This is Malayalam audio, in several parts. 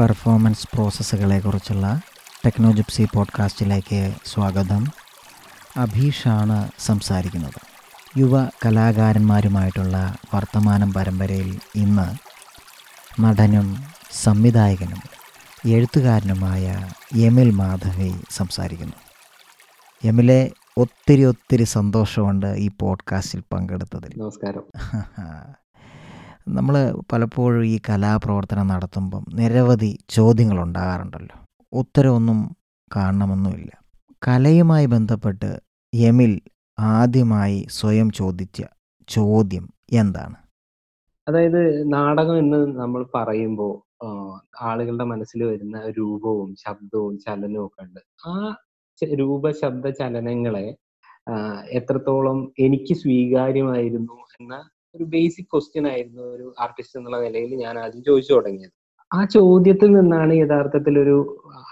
പെർഫോമൻസ് പ്രോസസ്സുകളെക്കുറിച്ചുള്ള ടെക്നോജിപ്സി പോഡ്കാസ്റ്റിലേക്ക് സ്വാഗതം. അഭീഷാണ് സംസാരിക്കുന്നത്. യുവ കലാകാരന്മാരുമായിട്ടുള്ള വർത്തമാനം പരമ്പരയിൽ ഇന്ന് നടനും സംവിധായകനും എഴുത്തുകാരനുമായ എമിൽ മാധവി സംസാരിക്കുന്നു. എമിലെ ഒത്തിരി ഒത്തിരി സന്തോഷമുണ്ട് ഈ പോഡ്കാസ്റ്റിൽ പങ്കെടുത്തതിൽ. നമസ്കാരം. നമ്മൾ പലപ്പോഴും ഈ കലാപ്രവർത്തനം നടത്തുമ്പം നിരവധി ചോദ്യങ്ങൾ ഉണ്ടാകാറുണ്ടല്ലോ. ഉത്തരവൊന്നും കാണണമെന്നുമില്ല. കലയുമായി ബന്ധപ്പെട്ട് എമിൽ ആദ്യമായി സ്വയം ചോദിച്ച ചോദ്യം എന്താണ്? അതായത് നാടകം എന്ന് നമ്മൾ പറയുമ്പോൾ ആളുകളുടെ മനസ്സിൽ വരുന്ന രൂപവും ശബ്ദവും ചലനവും ഒക്കെ ഉണ്ട്. ആ രൂപ ശബ്ദ ചലനങ്ങളെ എത്രത്തോളം എനിക്ക് സ്വീകാര്യമായിരുന്നു എന്ന ഒരു ബേസിക് ക്വസ്റ്റ്യൻ ആയിരുന്നു ഒരു ആർട്ടിസ്റ്റ് എന്നുള്ള നിലയിൽ ഞാൻ ആദ്യം ചോദിച്ചു തുടങ്ങിയത്. ആ ചോദ്യത്തിൽ നിന്നാണ് യഥാർത്ഥത്തിൽ ഒരു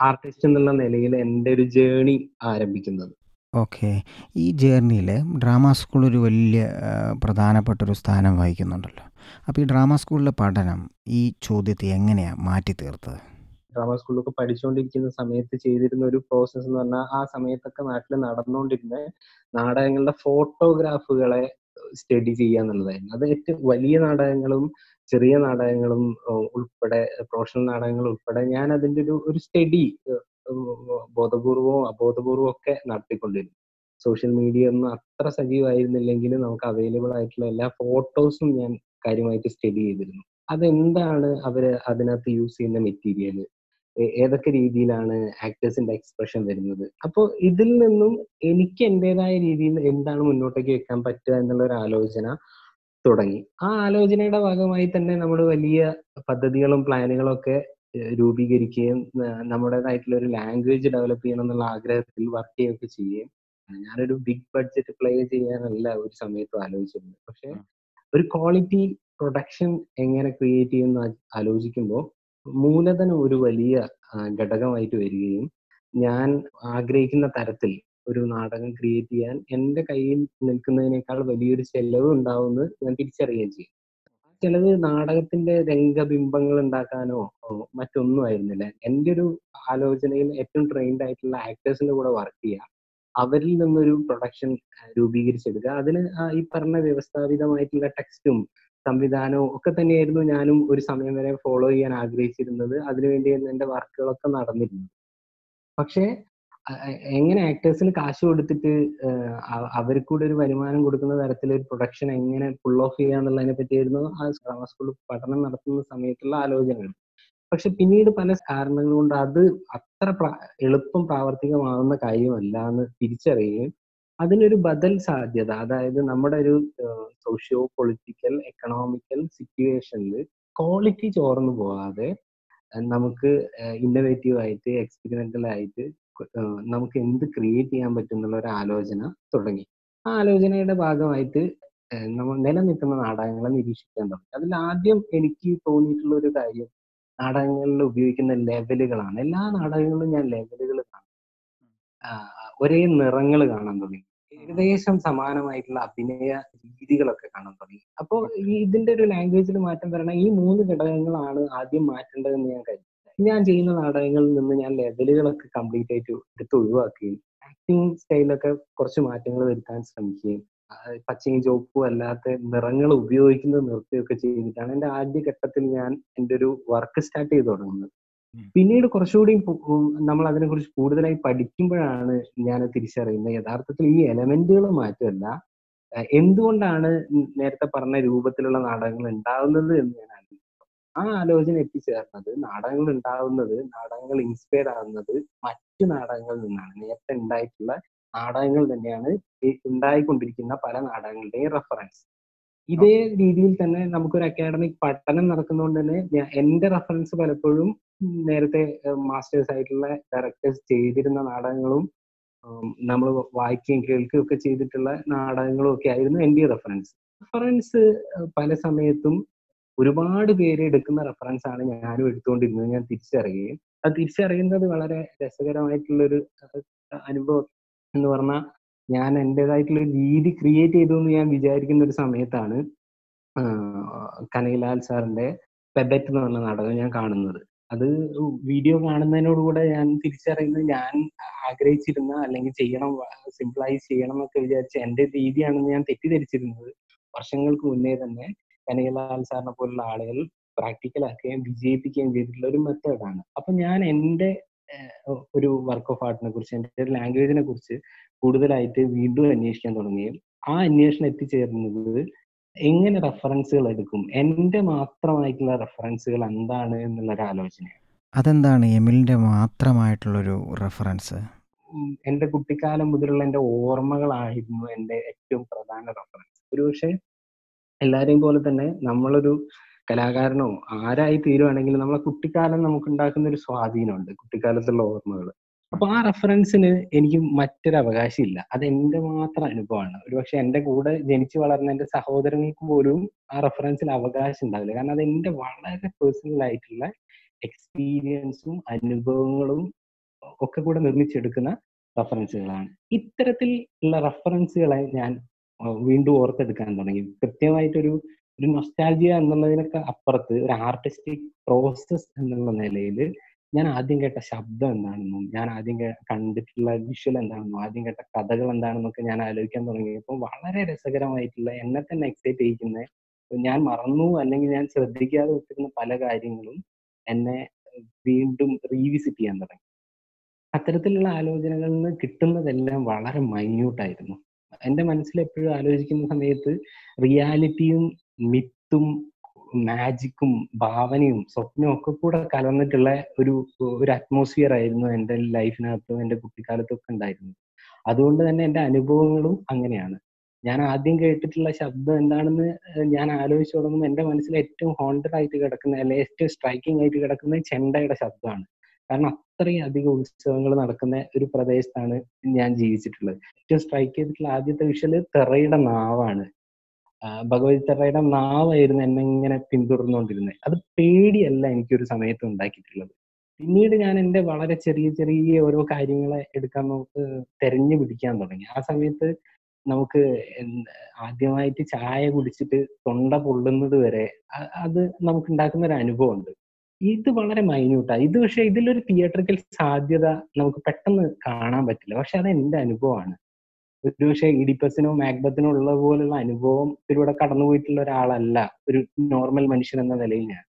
ആർട്ടിസ്റ്റ് എന്നുള്ള നിലയിൽ എന്റെ ഒരു ജേണി ആരംഭിക്കുന്നത്. ഓക്കെ ഈ ജേർണിയിൽ ഡ്രാമ സ്കൂൾ ഒരു വലിയ പ്രധാനപ്പെട്ട ഒരു സ്ഥാനം വഹിക്കുന്നുണ്ടല്ലോ. അപ്പോൾ ഈ ഡ്രാമ സ്കൂളിലെ പഠനം ഈ ചോദ്യത്തെ എങ്ങനെയാണ് മാറ്റി തീർത്തത്? ഡ്രാമ സ്കൂളിലൊക്കെ പഠിച്ചുകൊണ്ടിരിക്കുന്ന സമയത്ത് ചെയ്തിരുന്ന ഒരു പ്രോസസ്സ് എന്ന് പറഞ്ഞാൽ ആ സമയത്തൊക്കെ നാട്ടിൽ നടന്നുകൊണ്ടിരുന്ന നാടകങ്ങളുടെ ഫോട്ടോഗ്രാഫുകളെ സ്റ്റഡി ചെയ്യുക എന്നുള്ളതായിരുന്നു. അത് ഏറ്റവും വലിയ നാടകങ്ങളും ചെറിയ നാടകങ്ങളും ഉൾപ്പെടെ പ്രൊഫഷണൽ നാടകങ്ങൾ ഉൾപ്പെടെ ഞാൻ അതിന്റെ ഒരു ഒരു സ്റ്റഡി ബോധപൂർവവും അബോധപൂർവവും ഒക്കെ നടത്തിക്കൊണ്ടിരുന്നു. സോഷ്യൽ മീഡിയ ഒന്നും അത്ര സജീവമായിരുന്നില്ലെങ്കിലും നമുക്ക് അവൈലബിൾ ആയിട്ടുള്ള എല്ലാ ഫോട്ടോസും ഞാൻ കാര്യമായിട്ട് സ്റ്റഡി ചെയ്തിരുന്നു. അതെന്താണ് അവർ അതിനകത്ത് യൂസ് ചെയ്യുന്ന മെറ്റീരിയൽ ഏതൊക്കെ രീതിയിലാണ് ആക്ടേഴ്സിന്റെ എക്സ്പ്രഷൻ വരുന്നത്? അപ്പോൾ ഇതിൽ നിന്നും എനിക്ക് എന്റേതായ രീതിയിൽ എന്താണ് മുന്നോട്ടേക്ക് വെക്കാൻ പറ്റുക എന്നുള്ള ഒരു ആലോചന തുടങ്ങി. ആ ആലോചനയുടെ ഭാഗമായി തന്നെ നമ്മൾ വലിയ പദ്ധതികളും പ്ലാനുകളും ഒക്കെ രൂപീകരിക്കുകയും നമ്മുടേതായിട്ടുള്ള ഒരു ലാംഗ്വേജ് ഡെവലപ്പ് ചെയ്യണം എന്നുള്ള ആഗ്രഹത്തിൽ വർക്ക് ചെയ്യുകയൊക്കെ ചെയ്യുകയും ഞാനൊരു ബിഗ് ബഡ്ജറ്റ് പ്ലേ ചെയ്യാനല്ല ഒരു സമയത്തും ആലോചിച്ചിരുന്നത്. പക്ഷെ ഒരു ക്വാളിറ്റി പ്രൊഡക്ഷൻ എങ്ങനെ ക്രിയേറ്റ് ചെയ്യുന്ന ആലോചിക്കുമ്പോൾ മൂലധനം ഒരു വലിയ ഘടകമായിട്ട് വരികയും ഞാൻ ആഗ്രഹിക്കുന്ന തരത്തിൽ ഒരു നാടകം ക്രിയേറ്റ് ചെയ്യാൻ എന്റെ കയ്യിൽ നിൽക്കുന്നതിനേക്കാൾ വലിയൊരു ചെലവ് ഉണ്ടാവുമെന്ന് ഞാൻ തിരിച്ചറിയുകയും ചെയ്യും ചെലവ് നാടകത്തിന്റെ രംഗബിംബങ്ങൾ ഉണ്ടാക്കാനോ മറ്റൊന്നും ആയിരുന്നില്ല. എന്റെ ഒരു ആലോചനയിൽ ഏറ്റവും ട്രെയിൻഡ് ആയിട്ടുള്ള ആക്ടേഴ്സിന്റെ കൂടെ വർക്ക് ചെയ്യുക അവരിൽ നിന്നൊരു പ്രൊഡക്ഷൻ രൂപീകരിച്ചെടുക്കുക. അതിന് ഈ പറഞ്ഞ വ്യവസ്ഥാപിതമായിട്ടുള്ള ടെക്സ്റ്റും സംവിധാനവും ഒക്കെ തന്നെയായിരുന്നു ഞാനും ഒരു സമയം വരെ ഫോളോ ചെയ്യാൻ ആഗ്രഹിച്ചിരുന്നത്. അതിനുവേണ്ടിയായിരുന്നു എന്റെ വർക്കുകളൊക്കെ നടന്നിരുന്നത്. പക്ഷേ എങ്ങനെ ആക്ടേഴ്സിന് കാശ് കൊടുത്തിട്ട് ഏഹ് അവ- അവർക്ക് കൂടെ ഒരു വരുമാനം കൊടുക്കുന്ന തരത്തിൽ ഒരു പ്രൊഡക്ഷൻ എങ്ങനെ പുൾ ഓഫ് ചെയ്യാന്നുള്ളതിനെ പറ്റിയായിരുന്നു ആ ഡ്രാമ സ്കൂൾ പഠനം നടത്തുന്ന സമയത്തുള്ള ആലോചനകൾ. പക്ഷെ പിന്നീട് പല കാരണങ്ങൾ കൊണ്ട് അത് അത്ര എളുപ്പം പ്രാവർത്തികമാവുന്ന കാര്യമല്ല എന്ന് തിരിച്ചറിയുകയും അതിനൊരു ബദൽ സാധ്യത. അതായത് നമ്മുടെ ഒരു സോഷ്യോ പൊളിറ്റിക്കൽ എക്കണോമിക്കൽ സിറ്റുവേഷനിൽ ക്വാളിറ്റി ചോർന്നു പോകാതെ നമുക്ക് ഇന്നവേറ്റീവ് ആയിട്ട് എക്സ്പെരിമെന്റൽ ആയിട്ട് നമുക്ക് എന്ത് ക്രിയേറ്റ് ചെയ്യാൻ പറ്റും എന്നുള്ള ഒരു ആലോചന തുടങ്ങി. ആ ആലോചനയുടെ ഭാഗമായിട്ട് നമ്മൾ നിലനിൽക്കുന്ന നാടകങ്ങളെ നിരീക്ഷിക്കാൻ തുടങ്ങി. അതിൽ ആദ്യം എനിക്ക് തോന്നിയിട്ടുള്ള ഒരു കാര്യം നാടകങ്ങളിൽ ഉപയോഗിക്കുന്ന ലെവലുകളാണ് എല്ലാ നാടകങ്ങളിലും ഞാൻ ലെവലുകൾ കാണും. ഒരേ നിറങ്ങൾ കാണാൻ തുടങ്ങി ഏകദേശം സമാനമായിട്ടുള്ള അഭിനയ രീതികളൊക്കെ കാണാൻ തുടങ്ങി അപ്പോൾ ഈ ഇതിന്റെ ഒരു ലാംഗ്വേജിൽ മാറ്റം വരണം. ഈ മൂന്ന് ഘടകങ്ങളാണ് ആദ്യം മാറ്റേണ്ടതെന്ന് ഞാൻ കരുതി ഞാൻ ചെയ്യുന്ന നാടകങ്ങളിൽ നിന്ന് ഞാൻ ലെവലുകളൊക്കെ കംപ്ലീറ്റ് ആയിട്ട് എടുത്ത് ഒഴിവാക്കുകയും ആക്ടിങ് സ്റ്റൈലൊക്കെ കുറച്ച് മാറ്റങ്ങൾ വരുത്താൻ ശ്രമിക്കുകയും പച്ചയും ചുവപ്പും അല്ലാത്ത നിറങ്ങൾ ഉപയോഗിക്കുന്നത് നിർത്തുകയൊക്കെ ചെയ്തിട്ടാണ് എന്റെ ആദ്യ ഘട്ടത്തിൽ ഞാൻ എന്റെ ഒരു വർക്ക് സ്റ്റാർട്ട് ചെയ്ത് തുടങ്ങുന്നത്. പിന്നീട് കുറച്ചുകൂടി നമ്മൾ അതിനെ കുറിച്ച് കൂടുതലായി പഠിക്കുമ്പോഴാണ് ഞാൻ തിരിച്ചറിയുന്നത്. യഥാർത്ഥത്തിൽ ഈ എലമെന്റുകൾ മാറ്റമല്ല എന്തുകൊണ്ടാണ് നേരത്തെ പറഞ്ഞ രൂപത്തിലുള്ള നാടകങ്ങൾ ഉണ്ടാകുന്നത് എന്ന് ഞാൻ ആലോചിക്കുന്നത് ആ ആലോചന എത്തിച്ചേർന്നത് നാടകങ്ങൾ ഉണ്ടാകുന്നത് നാടകങ്ങൾ ഇൻസ്പയർ ആകുന്നത് മറ്റു നാടകങ്ങളിൽ നിന്നാണ്. നേരത്തെ ഉണ്ടായിട്ടുള്ള നാടകങ്ങൾ തന്നെയാണ് ഉണ്ടായിക്കൊണ്ടിരിക്കുന്ന പല നാടകങ്ങളുടെയും റെഫറൻസ് ഇതേ രീതിയിൽ തന്നെ നമുക്കൊരു അക്കാഡമിക് പഠനം നടക്കുന്നതുകൊണ്ട് തന്നെ എന്റെ റെഫറൻസ് പലപ്പോഴും നേരത്തെ മാസ്റ്റേഴ്സ് ആയിട്ടുള്ള ഡയറക്ടേഴ്സ് ചെയ്തിരുന്ന നാടകങ്ങളും നമ്മൾ വായിക്കുകയും കേൾക്കുകയും ഒക്കെ ചെയ്തിട്ടുള്ള നാടകങ്ങളും ഒക്കെ ആയിരുന്നു എന്റെ റെഫറൻസ് റെഫറൻസ് പല സമയത്തും ഒരുപാട് പേര് എടുക്കുന്ന റെഫറൻസ് ആണ് ഞാനും എടുത്തുകൊണ്ടിരുന്നത്. ഞാൻ തിരിച്ചറിയുകയും അത് തിരിച്ചറിയുന്നത് വളരെ രസകരമായിട്ടുള്ളൊരു അനുഭവം എന്ന് പറഞ്ഞാൽ ഞാൻ എന്റെതായിട്ടുള്ള രീതി ക്രിയേറ്റ് ചെയ്തു എന്ന് ഞാൻ വിചാരിക്കുന്ന ഒരു സമയത്താണ് കനകലാൽ സാറിന്റെ പെബറ്റ് എന്ന് പറഞ്ഞ നാടകം ഞാൻ കാണുന്നത്. അത് വീഡിയോ കാണുന്നതിനോടുകൂടെ ഞാൻ തിരിച്ചറിയുന്നത് ഞാൻ ആഗ്രഹിച്ചിരുന്ന അല്ലെങ്കിൽ ചെയ്യണം സിമ്പിളായി ചെയ്യണം എന്നൊക്കെ വിചാരിച്ച എന്റെ രീതിയാണെന്ന് ഞാൻ തെറ്റിദ്ധരിച്ചിരുന്നത്. വർഷങ്ങൾക്ക് മുന്നേ തന്നെ കനകലാൽ സാറിനെ പോലുള്ള ആളുകൾ പ്രാക്ടിക്കൽ പ്രാക്ടിക്കലാക്കുകയും വിജയിപ്പിക്കുകയും ചെയ്തിട്ടുള്ള ഒരു മെത്തേഡാണ് അപ്പൊ ഞാൻ എന്റെ ഒരു വർക്ക് ഓഫ് ആർട്ടിനെ കുറിച്ച് എന്റെ ഒരു ലാംഗ്വേജിനെ കുറിച്ച് കൂടുതലായിട്ട് വീണ്ടും അന്വേഷിക്കാൻ തുടങ്ങുകയും ആ അന്വേഷണം എത്തിച്ചേർന്നത് എങ്ങനെ റെഫറൻസുകൾ എടുക്കും? എന്റെ മാത്രമായിട്ടുള്ള റെഫറൻസുകൾ എന്താണ് എന്നുള്ള ഒരു ആലോചനയാണ്. അതെന്താണ് എമിലിന്റെ മാത്രമായിട്ടുള്ളൊരു റെഫറൻസ് എന്റെ എന്റെ കുട്ടിക്കാലം മുതലുള്ള എന്റെ ഓർമ്മകളായിരുന്നു എന്റെ ഏറ്റവും പ്രധാന റെഫറൻസ് ഒരുപക്ഷെ എല്ലാരെയും പോലെ തന്നെ നമ്മളൊരു കലാകാരനോ ആരായി തീരുവാണെങ്കിലും നമ്മളെ കുട്ടിക്കാലം നമുക്ക് ഉണ്ടാക്കുന്ന ഒരു സ്വാധീനമുണ്ട് കുട്ടിക്കാലത്തുള്ള ഓർമ്മകൾ അപ്പൊ ആ റെഫറൻസിന് എനിക്ക് മറ്റൊരു അവകാശമില്ല. അത് എന്റെ മാത്രം അനുഭവമാണ്. ഒരുപക്ഷെ എന്റെ കൂടെ ജനിച്ചു വളർന്ന എന്റെ സഹോദരങ്ങൾക്ക് പോലും ആ റെഫറൻസിൽ അവകാശം ഉണ്ടാവില്ല. കാരണം അത് എന്റെ വളരെ പേഴ്സണൽ ആയിട്ടുള്ള എക്സ്പീരിയൻസും അനുഭവങ്ങളും ഒക്കെ കൂടെ നിർമ്മിച്ചെടുക്കുന്ന റഫറൻസുകളാണ് ഇത്തരത്തിൽ ഉള്ള റെഫറൻസുകളെ ഞാൻ വീണ്ടും ഓർത്തെടുക്കാൻ തുടങ്ങി. കൃത്യമായിട്ടൊരു ഒരു നൊസ്റ്റാൾജിയ എന്നുള്ളതിനൊക്കെ അപ്പുറത്ത് ഒരു ആർട്ടിസ്റ്റിക് പ്രോസസ് എന്നുള്ള നിലയിൽ ഞാൻ ആദ്യം കേട്ട ശബ്ദം എന്താണെന്നും ഞാൻ ആദ്യം കണ്ടിട്ടുള്ള വിഷ്വൽ എന്താണെന്നും ആദ്യം കേട്ട കഥകൾ എന്താണെന്നൊക്കെ ഞാൻ ആലോചിക്കാൻ തുടങ്ങിയപ്പോൾ വളരെ രസകരമായിട്ടുള്ള എന്നെ തന്നെ എക്സൈറ്റ് ചെയ്യിക്കുന്ന ഞാൻ മറന്നു അല്ലെങ്കിൽ ഞാൻ ശ്രദ്ധിക്കാതെ വിട്ടിരുന്ന പല കാര്യങ്ങളും എന്നെ വീണ്ടും റീവിസിറ്റ് ചെയ്യാൻ തുടങ്ങി. അത്തരത്തിലുള്ള ആലോചനകളിൽ നിന്ന് കിട്ടുന്നതെല്ലാം വളരെ മൈന്യൂട്ടായിരുന്നു എന്റെ മനസ്സിൽ എപ്പോഴും ആലോചിക്കുന്ന സമയത്ത് റിയാലിറ്റിയും മിത്തും മാജിക്കും ഭാവനയും സ്വപ്നവും ഒക്കെ കൂടെ കലർന്നിട്ടുള്ള ഒരു ഒരു അറ്റ്മോസ്ഫിയർ ആയിരുന്നു എന്റെ ലൈഫിനകത്തും എന്റെ കുട്ടിക്കാലത്തും ഒക്കെ ഉണ്ടായിരുന്നത്. അതുകൊണ്ട് തന്നെ എന്റെ അനുഭവങ്ങളും അങ്ങനെയാണ്. ഞാൻ ആദ്യം കേട്ടിട്ടുള്ള ശബ്ദം എന്താണെന്ന് ഞാൻ ആലോചിച്ചു തുടങ്ങുമ്പോൾ എന്റെ മനസ്സിൽ ഏറ്റവും ഹോണ്ടഡ് ആയിട്ട് കിടക്കുന്ന അല്ലെങ്കിൽ ഏറ്റവും സ്ട്രൈക്കിംഗ് ആയിട്ട് കിടക്കുന്ന ചെണ്ടയുടെ ശബ്ദമാണ്. കാരണം അത്രയും അധികം ഉത്സവങ്ങൾ നടക്കുന്ന ഒരു പ്രദേശത്താണ് ഞാൻ ജീവിച്ചിട്ടുള്ളത്. ഏറ്റവും സ്ട്രൈക്ക് ചെയ്തിട്ടുള്ള ആദ്യത്തെ വിഷയം തെറയുടെ നാവാണ്. ഭഗവതി തെറയുടെ നാവായിരുന്നു എന്നെ ഇങ്ങനെ പിന്തുടർന്നുകൊണ്ടിരുന്നത് അത് പേടിയല്ല എനിക്കൊരു സമയത്ത് ഉണ്ടാക്കിയിട്ടുള്ളത്. പിന്നീട് ഞാൻ എന്റെ വളരെ ചെറിയ ചെറിയ ഓരോ കാര്യങ്ങളെ എടുക്കാൻ നമുക്ക് തെരഞ്ഞു പിടിക്കാൻ തുടങ്ങി. ആ സമയത്ത് നമുക്ക് ആദ്യമായിട്ട് ചായ കുടിച്ചിട്ട് തൊണ്ട പൊള്ളുന്നത് വരെ അത് നമുക്ക് ഉണ്ടാക്കുന്ന ഒരു അനുഭവമുണ്ട്. ഇത് വളരെ മൈന്യൂട്ടാണ് ഇത് പക്ഷെ ഇതിലൊരു തിയേറ്ററിക്കൽ സാധ്യത നമുക്ക് പെട്ടെന്ന് കാണാൻ പറ്റില്ല. പക്ഷെ അത് എന്റെ അനുഭവമാണ്. ഒരു പക്ഷെ ഇഡിപ്പസിനോ മാക്ബത്തിനോ ഉള്ള പോലുള്ള അനുഭവത്തിലൂടെ കടന്നുപോയിട്ടുള്ള ഒരാളല്ല. ഒരു നോർമൽ മനുഷ്യൻ എന്ന നിലയിൽ ഞാൻ.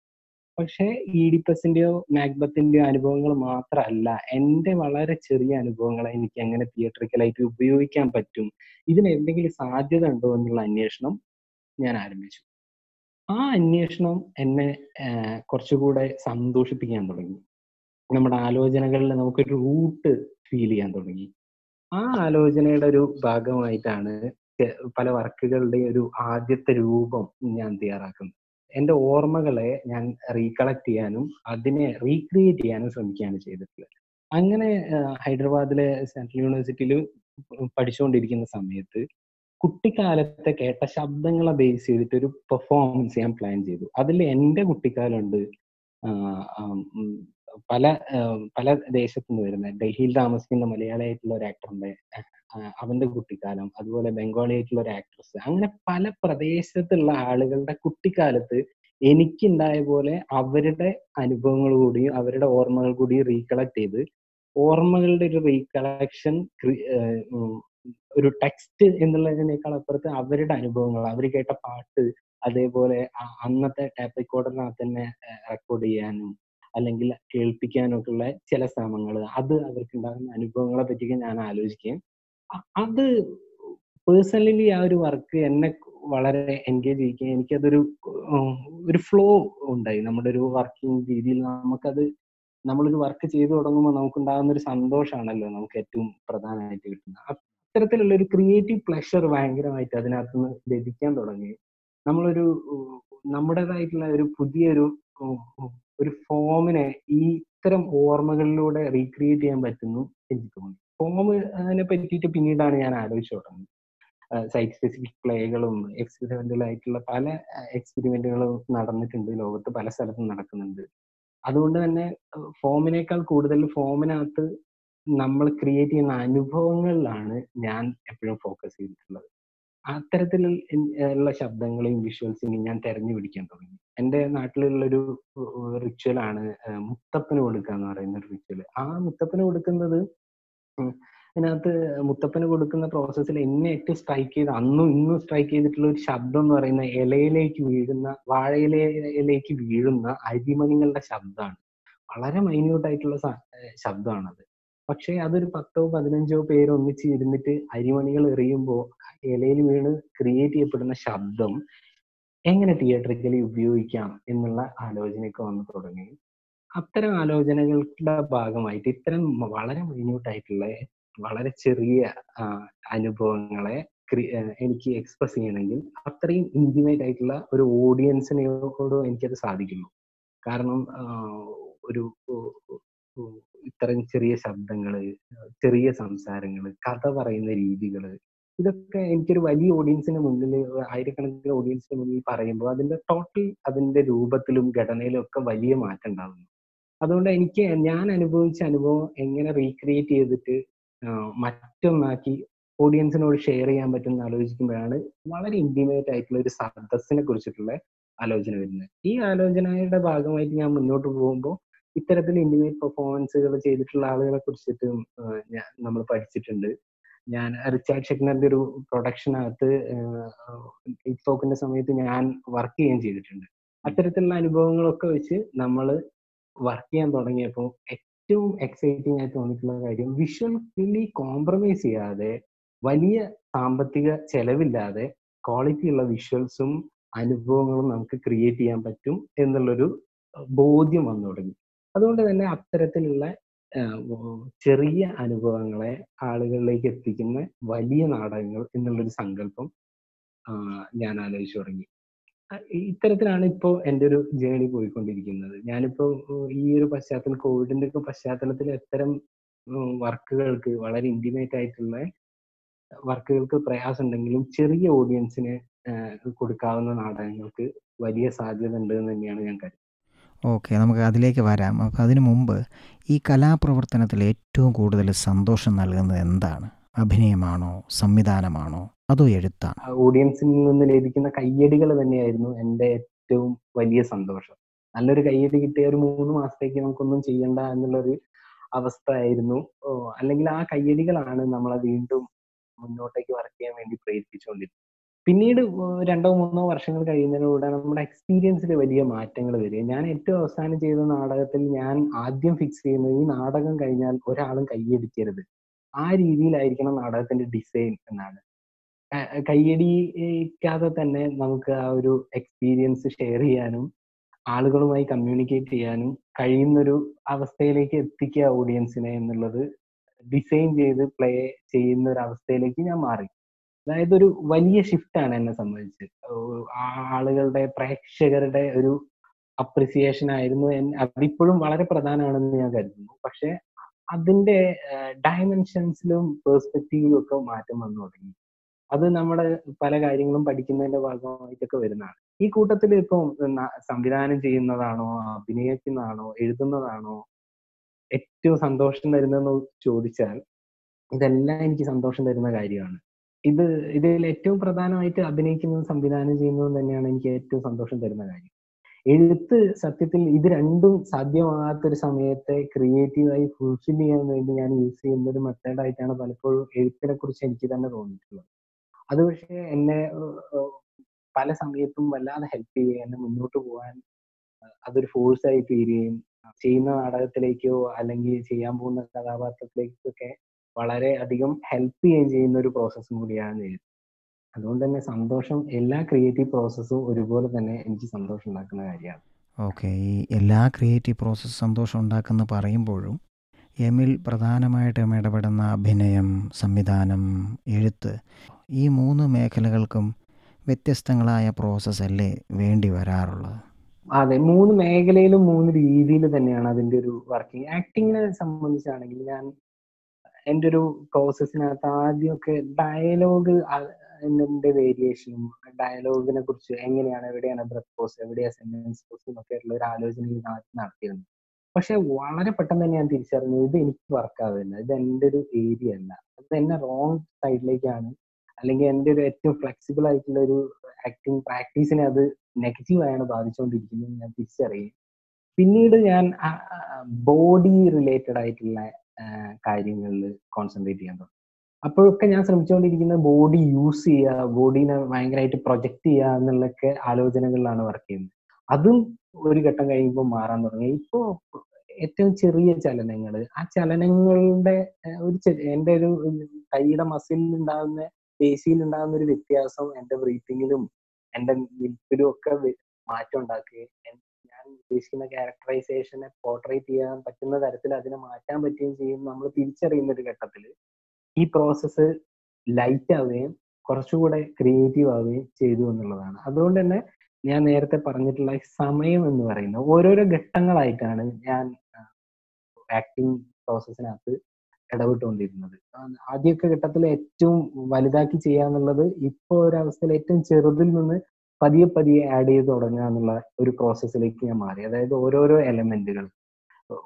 പക്ഷെ ഈഡിപ്പസിന്റെയോ മാക്ബത്തിന്റെയോ അനുഭവങ്ങൾ മാത്രമല്ല എന്റെ വളരെ ചെറിയ അനുഭവങ്ങളെ എനിക്ക് എങ്ങനെ തിയേറ്ററിക്കലായിട്ട് ഉപയോഗിക്കാൻ പറ്റും ഇതിന് എന്തെങ്കിലും സാധ്യത ഉണ്ടോ എന്നുള്ള അന്വേഷണം ഞാൻ ആരംഭിച്ചു. ആ അന്വേഷണം എന്നെ കുറച്ചുകൂടെ സന്തോഷിപ്പിക്കാൻ തുടങ്ങി. നമ്മുടെ ആലോചനകളിൽ നമുക്കൊരു റൂട്ട് ഫീൽ ചെയ്യാൻ തുടങ്ങി. ആ ആലോചനയുടെ ഒരു ഭാഗമായിട്ടാണ് പല വർക്കുകളുടെയും ഒരു ആദ്യത്തെ രൂപം ഞാൻ തയ്യാറാക്കുന്നത്. എന്റെ ഓർമ്മകളെ ഞാൻ റീകളക്ട് ചെയ്യാനും അതിനെ റീക്രിയേറ്റ് ചെയ്യാനും ശ്രമിക്കുകയാണ് ചെയ്തിട്ടുള്ളത്. അങ്ങനെ ഹൈദരാബാദിലെ സെൻട്രൽ യൂണിവേഴ്സിറ്റിയിൽ പഠിച്ചുകൊണ്ടിരിക്കുന്ന സമയത്ത് കുട്ടിക്കാലത്തെ കേട്ട ശബ്ദങ്ങളെ ബേസ് ചെയ്തിട്ട് ഒരു പെർഫോമൻസ് ഞാൻ പ്ലാൻ ചെയ്തു. അതിൽ എന്റെ കുട്ടിക്കാലമുണ്ട് പല പല ദേശത്തു നിന്ന് വരുന്ന ഡൽഹിയിൽ താമസിക്കുന്ന മലയാളിയായിട്ടുള്ള ഒരു ആക്ടറുണ്ട് അവന്റെ കുട്ടിക്കാലം അതുപോലെ ബംഗാളി ആയിട്ടുള്ള ഒരു ആക്ട്രസ് അങ്ങനെ പല പ്രദേശത്തുള്ള ആളുകളുടെ കുട്ടിക്കാലത്ത് എനിക്കുണ്ടായ പോലെ അവരുടെ അനുഭവങ്ങൾ കൂടിയും അവരുടെ ഓർമ്മകൾ കൂടിയും റീകളക്ട് ചെയ്ത് ഓർമ്മകളുടെ ഒരു റീകളക്ഷൻ ഒരു ടെക്സ്റ്റ് എന്നുള്ളതിനേക്കാൾ അപ്പുറത്ത് അവരുടെ അനുഭവങ്ങൾ അവർ കേട്ട പാട്ട് അതേപോലെ അന്നത്തെ ടാപ്പ് റെക്കോർഡറിനകത്ത് തന്നെ റെക്കോർഡ് ചെയ്യാനും അല്ലെങ്കിൽ കേൾപ്പിക്കാനൊക്കെയുള്ള ചില ശ്രമങ്ങൾ അത് അവർക്ക് ഉണ്ടാകുന്ന അനുഭവങ്ങളെ പറ്റിയൊക്കെ ഞാൻ ആലോചിക്കുകയും അത് പേഴ്സണലി ആ ഒരു വർക്ക് എന്നെ വളരെ എൻഗേജ് ചെയ്യിക്കുകയും എനിക്കതൊരു ഒരു ഫ്ലോ ഉണ്ടായി. നമ്മുടെ ഒരു വർക്കിംഗ് രീതിയിൽ നമുക്കത് നമ്മളൊരു വർക്ക് ചെയ്തു തുടങ്ങുമ്പോൾ നമുക്കുണ്ടാകുന്ന ഒരു സന്തോഷമാണല്ലോ നമുക്ക് ഏറ്റവും പ്രധാനമായിട്ട് കിട്ടുന്നത്. അത്തരത്തിലുള്ള ഒരു ക്രിയേറ്റീവ് പ്ലഷർ ഭയങ്കരമായിട്ട് അതിനകത്ത് നിന്ന് ലഭിക്കാൻ തുടങ്ങി. നമ്മളൊരു നമ്മുടേതായിട്ടുള്ള ഒരു പുതിയൊരു ഒരു ഫോമിനെ ഈ ഇത്തരം ഓർമ്മകളിലൂടെ റീക്രിയേറ്റ് ചെയ്യാൻ പറ്റുന്നു എനിക്ക് തോന്നി ഫോം അതിനെ പറ്റിയിട്ട് പിന്നീടാണ് ഞാൻ ആലോചിച്ചു തുടങ്ങുന്നത്. സൈറ്റ് സ്പെസിഫിക് പ്ലേകളും എക്സ്പെരിമെന്റലായിട്ടുള്ള പല എക്സ്പെരിമെന്റുകളും നടന്നിട്ടുണ്ട്. ലോകത്ത് പല സ്ഥലത്തും നടക്കുന്നുണ്ട്. അതുകൊണ്ട് തന്നെ ഫോമിനേക്കാൾ കൂടുതൽ ഫോമിനകത്ത് നമ്മൾ ക്രിയേറ്റ് ചെയ്യുന്ന അനുഭവങ്ങളിലാണ് ഞാൻ എപ്പോഴും ഫോക്കസ് ചെയ്തിട്ടുള്ളത്. അത്തരത്തിൽ ഉള്ള ശബ്ദങ്ങളെയും വിഷ്വൽസിനെയും ഞാൻ തെരഞ്ഞു പിടിക്കാൻ തുടങ്ങി എന്റെ നാട്ടിലുള്ളൊരു റിച്വൽ ആണ് മുത്തപ്പന് കൊടുക്കുക എന്ന് പറയുന്ന ഒരു റിച്വൽ. ആ മുത്തപ്പന് കൊടുക്കുന്നത് അതിനകത്ത് മുത്തപ്പന് കൊടുക്കുന്ന പ്രോസസ്സിൽ എന്നെ ഏറ്റവും സ്ട്രൈക്ക് ചെയ്ത അന്നും ഇന്നും സ്ട്രൈക്ക് ചെയ്തിട്ടുള്ള ഒരു ശബ്ദം എന്ന് പറയുന്ന ഇലയിലേക്ക് വീഴുന്ന വാഴയിലയിലേക്ക് വീഴുന്ന അരിമണികളുടെ ശബ്ദമാണ്. വളരെ മൈന്യൂട്ട് ആയിട്ടുള്ള ശബ്ദമാണത്. പക്ഷേ അതൊരു 10ഓ 15ഓ പേര് ഒന്നിച്ച് ഇരുന്നിട്ട് അരിമണികൾ എറിയുമ്പോൾ ഇലയിൽ വീണ് ക്രിയേറ്റ് ചെയ്യപ്പെടുന്ന ശബ്ദം എങ്ങനെ തിയേറ്ററിക്കലി ഉപയോഗിക്കാം എന്നുള്ള ആലോചനയൊക്കെ വന്നു തുടങ്ങി. അത്തരം ആലോചനകളുടെ ഭാഗമായിട്ട് ഇത്തരം വളരെ മൈന്യൂട്ടായിട്ടുള്ള വളരെ ചെറിയ അനുഭവങ്ങളെ എനിക്ക് എക്സ്പ്രസ് ചെയ്യണമെങ്കിൽ അത്രയും ഇന്റിമേറ്റ് ആയിട്ടുള്ള ഒരു ഓഡിയൻസിനോട് എനിക്കത് സാധിക്കുന്നു കാരണം ഒരു ഇത്തരം ചെറിയ ശബ്ദങ്ങൾ, ചെറിയ സംസാരങ്ങൾ, കഥ പറയുന്ന രീതികൾ ഇതൊക്കെ എനിക്കൊരു വലിയ ഓഡിയൻസിന് മുന്നിൽ ആയിരക്കണക്കിന് ഓഡിയൻസിന് മുന്നിൽ പറയുമ്പോൾ അതിന്റെ ടോട്ടൽ അതിന്റെ രൂപത്തിലും ഘടനയിലും ഒക്കെ വലിയ മാറ്റം ഉണ്ടാകുന്നു. അതുകൊണ്ട് എനിക്ക് ഞാൻ അനുഭവിച്ച അനുഭവം എങ്ങനെ റീക്രിയേറ്റ് ചെയ്തിട്ട് മറ്റൊന്നാക്കി ഓഡിയൻസിനോട് ഷെയർ ചെയ്യാൻ പറ്റുന്ന ആലോചിക്കുമ്പോഴാണ് വളരെ ഇന്റിമേറ്റ് ആയിട്ടുള്ള ഒരു സദസ്സിനെ കുറിച്ചിട്ടുള്ള ആലോചന വരുന്നത്. ഈ ആലോചനയുടെ ഭാഗമായിട്ട് ഞാൻ മുന്നോട്ട് പോകുമ്പോ ഇത്തരത്തിൽ ഇൻഡിവിജ്വൽ പെർഫോമൻസുകൾ ചെയ്തിട്ടുള്ള ആളുകളെ കുറിച്ചിട്ടും ഞാൻ നമ്മൾ പഠിച്ചിട്ടുണ്ട്. ഞാൻ റിച്ചാർഡ് ഷെക്നറിന്റെ ഒരു പ്രൊഡക്ഷനകത്ത് ഇറ്റ്ഫോക്കിന്റെ സമയത്ത് ഞാൻ വർക്ക് ചെയ്യുകയും ചെയ്തിട്ടുണ്ട്. അത്തരത്തിലുള്ള അനുഭവങ്ങളൊക്കെ വെച്ച് നമ്മൾ വർക്ക് ചെയ്യാൻ തുടങ്ങിയപ്പോൾ ഏറ്റവും എക്സൈറ്റിംഗ് ആയി തോന്നിയിട്ടുള്ള കാര്യം വിഷ്വൽ വിഷ്വലി കോംപ്രമൈസ് ചെയ്യാതെ വലിയ സാമ്പത്തിക ചെലവില്ലാതെ ക്വാളിറ്റി ഉള്ള വിഷ്വൽസും അനുഭവങ്ങളും നമുക്ക് ക്രിയേറ്റ് ചെയ്യാൻ പറ്റും എന്നുള്ളൊരു ബോധ്യം വന്നു തുടങ്ങി. അതുകൊണ്ട് തന്നെ അത്തരത്തിലുള്ള ചെറിയ അനുഭവങ്ങളെ ആളുകളിലേക്ക് എത്തിക്കുന്ന വലിയ നാടകങ്ങൾ എന്നുള്ളൊരു സങ്കല്പം ഞാൻ ആലോചിച്ചു തുടങ്ങി. ഇത്തരത്തിലാണ് ഇപ്പോൾ എന്റെ ഒരു ജേണി പോയിക്കൊണ്ടിരിക്കുന്നത്. ഞാനിപ്പോൾ ഈ ഒരു പശ്ചാത്തലം കോവിഡിന്റെ ഒക്കെ പശ്ചാത്തലത്തിൽ അത്തരം വർക്കുകൾക്ക് വളരെ ഇന്റിമേറ്റ് ആയിട്ടുള്ള വർക്കുകൾക്ക് പ്രയാസം ഉണ്ടെങ്കിലും ചെറിയ ഓഡിയൻസിന് കൊടുക്കാവുന്ന നാടകങ്ങൾക്ക് വലിയ സാധ്യത ഉണ്ട് എന്ന് തന്നെയാണ് ഞാൻ കരുതുന്നത്. ഓക്കെ. നമുക്ക് അതിലേക്ക് വരാം. അപ്പൊ അതിനു മുമ്പ് ഈ കലാപ്രവർത്തനത്തിൽ ഏറ്റവും കൂടുതൽ സന്തോഷം നൽകുന്നത് എന്താണ്? അഭിനയമാണോ? സംവിധാനമാണോ? അതോ എഴുത്താണ് ഓഡിയൻസിൽ നിന്ന് ലഭിക്കുന്ന കയ്യടികൾ തന്നെയായിരുന്നു എന്റെ ഏറ്റവും വലിയ സന്തോഷം. നല്ലൊരു കയ്യടി കിട്ടിയ ഒരു മൂന്ന് മാസത്തേക്ക് നമുക്കൊന്നും ചെയ്യണ്ട എന്നുള്ളൊരു അവസ്ഥ ആയിരുന്നു. അല്ലെങ്കിൽ ആ കയ്യടികളാണ് നമ്മളെ വീണ്ടും മുന്നോട്ടേക്ക് വർക്ക് ചെയ്യാൻ വേണ്ടി പ്രേരിപ്പിച്ചുകൊണ്ടിരുന്നത്. പിന്നീട് 2ഓ 3ഓ വർഷങ്ങൾ കഴിയുന്നതിലൂടെ നമ്മുടെ എക്സ്പീരിയൻസിൽ വലിയ മാറ്റങ്ങൾ വരിക ഞാൻ ഏറ്റവും അവസാനം ചെയ്ത നാടകത്തിൽ ഞാൻ ആദ്യം ഫിക്സ് ചെയ്യുന്നത് ഈ നാടകം കഴിഞ്ഞാൽ ഒരാളും കയ്യടിക്കരുത്. ആ രീതിയിലായിരിക്കണം നാടകത്തിന്റെ ഡിസൈൻ എന്നാണ്. കയ്യടിക്കാതെ തന്നെ നമുക്ക് ആ ഒരു എക്സ്പീരിയൻസ് ഷെയർ ചെയ്യാനും ആളുകളുമായി കമ്മ്യൂണിക്കേറ്റ് ചെയ്യാനും കഴിയുന്നൊരു അവസ്ഥയിലേക്ക് എത്തിക്കുക ഓഡിയൻസിനെ എന്നുള്ളത് ഡിസൈൻ ചെയ്ത് പ്ലേ ചെയ്യുന്ന ഒരു അവസ്ഥയിലേക്ക് ഞാൻ മാറി. അതായത് ഒരു വലിയ ഷിഫ്റ്റ് ആണ് എന്നെ സംബന്ധിച്ച്. ആളുകളുടെ പ്രേക്ഷകരുടെ ഒരു അപ്രിസിയേഷൻ ആയിരുന്നു അതിപ്പോഴും വളരെ പ്രധാനമാണെന്ന് ഞാൻ കരുതുന്നു. പക്ഷെ അതിന്റെ ഡയമെൻഷൻസിലും പേഴ്സ്പെക്റ്റീവിലും ഒക്കെ മാറ്റം വന്നു തുടങ്ങി. അത് നമ്മുടെ പല കാര്യങ്ങളും പഠിക്കുന്നതിന്റെ ഭാഗമായിട്ടൊക്കെ വരുന്നതാണ്. ഈ കൂട്ടത്തിൽ ഇപ്പം സംവിധാനം ചെയ്യുന്നതാണോ, അഭിനയിക്കുന്നതാണോ, എഴുതുന്നതാണോ ഏറ്റവും സന്തോഷം തരുന്നതെന്ന് ചോദിച്ചാൽ ഇതെല്ലാം എനിക്ക് സന്തോഷം തരുന്ന കാര്യമാണ്. ഇത് ഇതിൽ ഏറ്റവും പ്രധാനമായിട്ട് അഭിനയിക്കുന്നതും സംവിധാനം ചെയ്യുന്നതും തന്നെയാണ് എനിക്ക് ഏറ്റവും സന്തോഷം തരുന്ന കാര്യം. എഴുത്ത് സത്യത്തിൽ ഇത് രണ്ടും സാധ്യമാകാത്തൊരു സമയത്തെ ക്രിയേറ്റീവായി ഫുൾഫിൽ ചെയ്യാൻ വേണ്ടി ഞാൻ യൂസ് ചെയ്യുന്ന ഒരു മെത്തേഡായിട്ടാണ് പലപ്പോഴും എഴുത്തിനെ കുറിച്ച് എനിക്ക് തന്നെ തോന്നിയിട്ടുള്ളത്. അത് പക്ഷേ എന്നെ പല സമയത്തും വല്ലാതെ ഹെൽപ്പ് ചെയ്യുകയും എന്നെ മുന്നോട്ട് പോകാൻ അതൊരു ഫോഴ്സ് ആയി തീരുകയും ചെയ്യുന്ന നാടകത്തിലേക്കോ അല്ലെങ്കിൽ ചെയ്യാൻ പോകുന്ന കഥാപാത്രത്തിലേക്കൊക്കെ വളരെ അധികം ഹെൽപ്പ് ചെയ്യുകയും ചെയ്യുന്ന ഒരു പ്രോസസ്സും കൂടിയാണ് എഴുത്ത്. അതുകൊണ്ട് തന്നെ സന്തോഷം എല്ലാ ക്രിയേറ്റീവ് പ്രോസസ്സും ഒരുപോലെ തന്നെ എനിക്ക് സന്തോഷം ഉണ്ടാക്കുന്ന കാര്യമാണ്. ഓക്കെ. ഈ എല്ലാ ക്രിയേറ്റീവ് പ്രോസസ്സ് സന്തോഷം ഉണ്ടാക്കുന്ന പറയുമ്പോഴും എമിൽ പ്രധാനമായിട്ടും ഇടപെടുന്ന അഭിനയം, സംവിധാനം, എഴുത്ത് ഈ മൂന്ന് മേഖലകൾക്കും വ്യത്യസ്തങ്ങളായ പ്രോസസ്സ് അല്ലേ വേണ്ടി വരാറുള്ളത്? അതെ. മൂന്ന് മേഖലയിലും മൂന്ന് രീതിയിൽ തന്നെയാണ് അതിന്റെ ഒരു വർക്കിംഗ്. ആക്ടിങ്ങിനെ സംബന്ധിച്ചാണെങ്കിൽ ഞാൻ എന്റെ ഒരു പ്രോസസ്സിനകത്ത് ആദ്യമൊക്കെ ഡയലോഗ് ന്റെ വേരിയേഷനും ഡയലോഗിനെ കുറിച്ച് എങ്ങനെയാണ് എവിടെയാണ് ബ്രത്ത് പോസ് എവിടെയാ സെന്റൻസ് പോസ് എന്നൊക്കെയുള്ള ഒരു ആലോചന നടത്തിയിരുന്നു. പക്ഷെ വളരെ പെട്ടെന്ന് തന്നെ ഞാൻ തിരിച്ചറിഞ്ഞു ഇത് എനിക്ക് വർക്ക് ആവുന്നില്ല ഇത് എന്റെ ഒരു ഏരിയ അല്ല. അത് എന്നെ റോങ് സൈഡിലേക്കാണ് അല്ലെങ്കിൽ എന്റെ ഒരു ഏറ്റവും ഫ്ലെക്സിബിൾ ആയിട്ടുള്ള ഒരു ആക്ടിങ് പ്രാക്ടീസിനെ അത് നെഗറ്റീവായാണ് ബാധിച്ചുകൊണ്ടിരിക്കുന്നത് ഞാൻ തിരിച്ചറിയുകയും പിന്നീട് ഞാൻ ബോഡി റിലേറ്റഡ് ആയിട്ടുള്ള കാര്യങ്ങളിൽ കോൺസെൻട്രേറ്റ് ചെയ്യാൻ തുടങ്ങി. അപ്പോഴൊക്കെ ഞാൻ ശ്രമിച്ചുകൊണ്ടിരിക്കുന്നത് ബോഡി യൂസ് ചെയ്യുക ബോഡീനെ ഭയങ്കരമായിട്ട് പ്രൊജക്റ്റ് ചെയ്യുക എന്നുള്ളൊക്കെ ആലോചനകളിലാണ് വർക്ക് ചെയ്യുന്നത്. അതും ഒരു ഘട്ടം കഴിയുമ്പോൾ മാറാൻ തുടങ്ങി. ഇപ്പോ ഏറ്റവും ചെറിയ ചലനങ്ങൾ ആ ചലനങ്ങളുടെ ഒരു എന്റെ ഒരു കൈയുടെ മസിലിൽ ഉണ്ടാകുന്ന പേശിയിൽ ഉണ്ടാകുന്ന ഒരു വ്യത്യാസം എന്റെ ബ്രീത്തിങ്ങിലും എന്റെ നിൽപ്പിലും ഒക്കെ മാറ്റം ഉണ്ടാക്കുകയും ഉദ്ദേശിക്കുന്ന ക്യാരക്ടറൈസേഷനെ പോർട്രേറ്റ് ചെയ്യാൻ പറ്റുന്ന തരത്തിൽ അതിനെ മാറ്റാൻ പറ്റുകയും ചെയ്യും നമ്മൾ തിരിച്ചറിയുന്ന ഒരു ഘട്ടത്തിൽ ഈ പ്രോസസ്സ് ലൈറ്റ് ആവുകയും കുറച്ചുകൂടെ ക്രിയേറ്റീവ് ആവുകയും ചെയ്തു എന്നുള്ളതാണ്. അതുകൊണ്ട് തന്നെ ഞാൻ നേരത്തെ പറഞ്ഞിട്ടുള്ള സമയം എന്ന് പറയുന്നത് ഓരോരോ ഘട്ടങ്ങളായിട്ടാണ് ഞാൻ ആക്ടിങ് പ്രോസസ്സിനകത്ത് ഇടപെട്ടുകൊണ്ടിരുന്നത്. ആദ്യമൊക്കെ ഘട്ടത്തിൽ ഏറ്റവും വലുതാക്കി ചെയ്യാന്നുള്ളത് ഇപ്പോൾ ഒരവസ്ഥയിൽ ഏറ്റവും ചെറുതിൽ നിന്ന് പതിയെ പതിയെ ആഡ് ചെയ്ത് തുടങ്ങുക എന്നുള്ള ഒരു പ്രോസസ്സിലേക്ക് ഞാൻ മാറി. അതായത് ഓരോരോ എലമെന്റുകൾ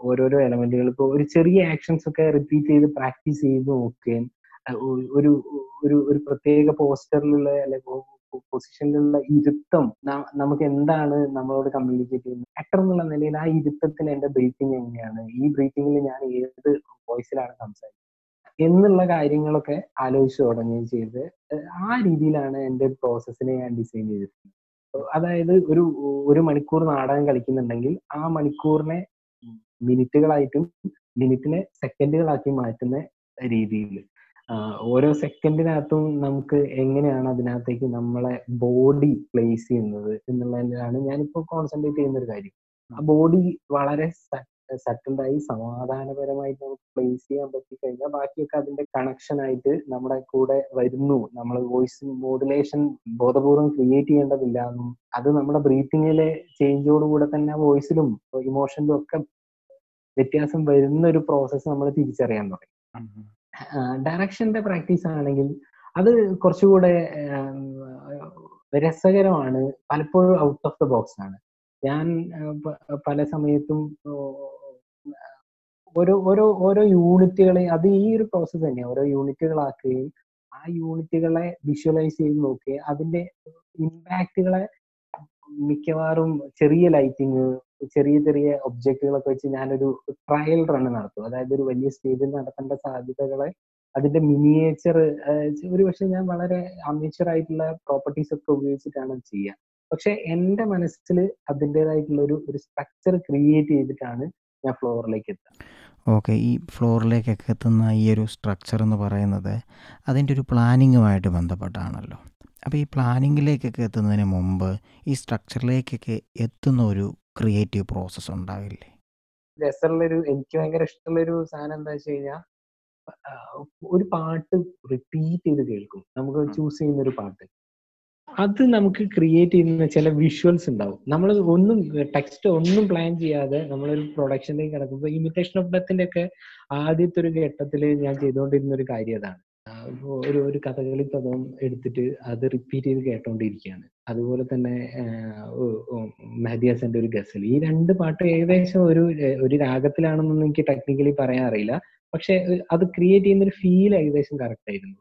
ഓരോരോ എലമെന്റുകൾ ഇപ്പോൾ ഒരു ചെറിയ ആക്ഷൻസ് ഒക്കെ റിപ്പീറ്റ് ചെയ്ത് പ്രാക്ടീസ് ചെയ്ത് നോക്കുകയും ഒരു ഒരു ഒരു പ്രത്യേക പോസ്റ്ററിലുള്ള അല്ലെങ്കിൽ പൊസിഷനിലുള്ള ഇരുത്തം നമുക്ക് എന്താണ് നമ്മളോട് കമ്മ്യൂണിക്കേറ്റ് ചെയ്യുന്നത്? ആക്ടർ എന്നുള്ള നിലയിൽ ആ ഇരുത്തത്തിൽ എന്റെ ബ്രീത്തിങ് എങ്ങനെയാണ്? ഈ ബ്രീത്തിങ്ങിൽ ഞാൻ ഏത് വോയിസിലാണ് സംസാരിക്കുന്നത്? എന്നുള്ള കാര്യങ്ങളൊക്കെ ആലോചിച്ച് തുടങ്ങുകയും ചെയ്ത് ആ രീതിയിലാണ് എന്റെ പ്രോസസ്സിനെ ഞാൻ ഡിസൈൻ ചെയ്തിട്ടുള്ളത്. അതായത് ഒരു ഒരു മണിക്കൂർ നാടകം കളിക്കുന്നുണ്ടെങ്കിൽ ആ മണിക്കൂറിനെ മിനിറ്റുകളായിട്ടും മിനിറ്റിനെ സെക്കൻഡുകളാക്കി മാറ്റുന്ന രീതിയിൽ ഓരോ സെക്കൻഡിനകത്തും നമുക്ക് എങ്ങനെയാണ് അതിനകത്തേക്ക് നമ്മളെ ബോഡി പ്ലേസ് ചെയ്യുന്നത് എന്നുള്ളതിലാണ് ഞാനിപ്പോൾ കോൺസെൻട്രേറ്റ് ചെയ്യുന്ന ഒരു കാര്യം. ആ ബോഡി വളരെ സെറ്റിൽഡായി സമാധാനപരമായിട്ട് നമുക്ക് പ്ലേസ് ചെയ്യാൻ പറ്റി കഴിഞ്ഞാൽ ബാക്കിയൊക്കെ അതിന്റെ കണക്ഷൻ ആയിട്ട് നമ്മുടെ കൂടെ വരുന്നു. നമ്മൾ വോയിസ് മോഡുലേഷൻ ബോധപൂർവം ക്രിയേറ്റ് ചെയ്യേണ്ടതില്ല. എന്നും അത് നമ്മുടെ ബ്രീത്തിങ്ങിലെ ചേഞ്ചോടുകൂടെ തന്നെ വോയിസിലും ഇമോഷനിലും ഒക്കെ വ്യത്യാസം വരുന്ന ഒരു പ്രോസസ്സ് നമ്മൾ തിരിച്ചറിയാൻ തുടങ്ങി. ഡയറക്ഷന്റെ പ്രാക്ടീസ് ആണെങ്കിൽ അത് കുറച്ചുകൂടെ രസകരമാണ്. പലപ്പോഴും ഔട്ട് ഓഫ് ദ ബോക്സ് ആണ്. ഞാൻ പല സമയത്തും ഓരോ ഓരോ ഓരോ യൂണിറ്റുകളെ അത് ഈ ഒരു പ്രോസസ്സ് തന്നെയാണ് ഓരോ യൂണിറ്റുകളാക്കുകയും ആ യൂണിറ്റുകളെ വിഷ്വലൈസ് ചെയ്ത് നോക്കുകയും അതിന്റെ ഇമ്പാക്റ്റുകളെ മിക്കവാറും ചെറിയ ലൈറ്റിങ് ചെറിയ ചെറിയ ഒബ്ജക്റ്റുകളൊക്കെ വെച്ച് ഞാനൊരു ട്രയൽ റൺ നടത്തും. അതായത് ഒരു വലിയ സ്റ്റേജിൽ നടത്തേണ്ട സാധ്യതകളെ അതിന്റെ മിനിയേച്ചർ ഒരു പക്ഷെ ഞാൻ വളരെ അമേച്ചർ ആയിട്ടുള്ള പ്രോപ്പർട്ടീസ് ഒക്കെ ഉപയോഗിച്ചിട്ടാണ് ചെയ്യുക. പക്ഷെ എന്റെ മനസ്സിൽ അതിന്റെതായിട്ടുള്ള ഒരു ഒരു സ്ട്രക്ചർ ക്രിയേറ്റ് ചെയ്തിട്ടാണ് ഞാൻ ഫ്ലോറിലേക്ക് എത്താം. ഓക്കെ ഈ ഫ്ലോറിലേക്കൊക്കെ എത്തുന്ന ഈ ഒരു സ്ട്രക്ചർ എന്ന് പറയുന്നത് അതിന്റെ ഒരു പ്ലാനിങ്ങുമായിട്ട് ബന്ധപ്പെട്ടാണല്ലോ. അപ്പോൾ ഈ പ്ലാനിങ്ങിലേക്കൊക്കെ എത്തുന്നതിന് മുമ്പ് ഈ സ്ട്രക്ചറിലേക്കൊക്കെ എത്തുന്ന ഒരു ക്രിയേറ്റീവ് പ്രോസസ്സ് ഉണ്ടാവില്ലേ? രസമുള്ളൊരു എനിക്ക് ഭയങ്കര ഇഷ്ടമുള്ളൊരു സാധനം എന്താ വെച്ച് കഴിഞ്ഞാൽ ഒരു പാട്ട് റിപ്പീറ്റ് ചെയ്ത് കേൾക്കും. നമുക്ക് ചൂസ് ചെയ്യുന്ന ഒരു പാട്ട്. അത് നമുക്ക് ക്രിയേറ്റ് ചെയ്യുന്ന ചില വിഷ്വൽസ് ഉണ്ടാവും. നമ്മൾ ഒന്നും ടെക്സ്റ്റ് ഒന്നും പ്ലാൻ ചെയ്യാതെ നമ്മളൊരു പ്രൊഡക്ഷനിലേക്ക് കിടക്കുമ്പോൾ ഇമിറ്റേഷൻ ഓഫ് ഡെത്തിന്റെ ഒക്കെ ആദ്യത്തെ ഒരു ഘട്ടത്തിൽ ഞാൻ ചെയ്തുകൊണ്ടിരുന്ന ഒരു കാര്യം അതാണ്. ഒരു ഒരു കഥകളി പദം എടുത്തിട്ട് അത് റിപ്പീറ്റ് ചെയ്ത് കേട്ടോണ്ടിരിക്കുകയാണ്. അതുപോലെ തന്നെ മെഹദി ഹസന്റെ ഒരു ഗസൽ. ഈ രണ്ട് പാട്ട് ഏകദേശം ഒരു ഒരു രാഗത്തിലാണെന്നൊന്നും എനിക്ക് ടെക്നിക്കലി പറയാൻ അറിയില്ല. പക്ഷെ അത് ക്രിയേറ്റ് ചെയ്യുന്ന ഒരു ഫീൽ ഏകദേശം കറക്റ്റ് ആയിരുന്നു.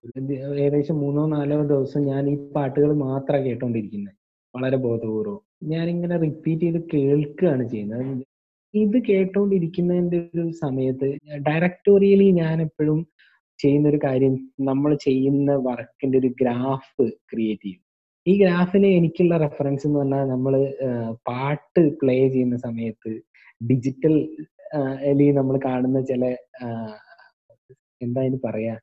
ഏകദേശം മൂന്നോ നാലോ ദിവസം ഞാൻ ഈ പാട്ടുകൾ മാത്രമാണ് കേട്ടോണ്ടിരിക്കുന്നത് വളരെ ബോധപൂർവം. ഞാനിങ്ങനെ റിപ്പീറ്റ് ചെയ്ത് കേൾക്കുകയാണ് ചെയ്യുന്നത്. ഇത് കേട്ടോണ്ടിരിക്കുന്നതിന്റെ ഒരു സമയത്ത് ഡയറക്ടോറിയലി ഞാൻ എപ്പോഴും ചെയ്യുന്ന ഒരു കാര്യം നമ്മൾ ചെയ്യുന്ന വർക്കിന്റെ ഒരു ഗ്രാഫ് ക്രിയേറ്റ് ചെയ്യും. ഈ ഗ്രാഫിന് എനിക്കുള്ള റെഫറൻസ് എന്ന് പറഞ്ഞാൽ നമ്മൾ പാട്ട് പ്ലേ ചെയ്യുന്ന സമയത്ത് ഡിജിറ്റൽ അല്ലെങ്കിൽ നമ്മൾ കാണുന്ന ചില എന്താ ഇനി പറയാ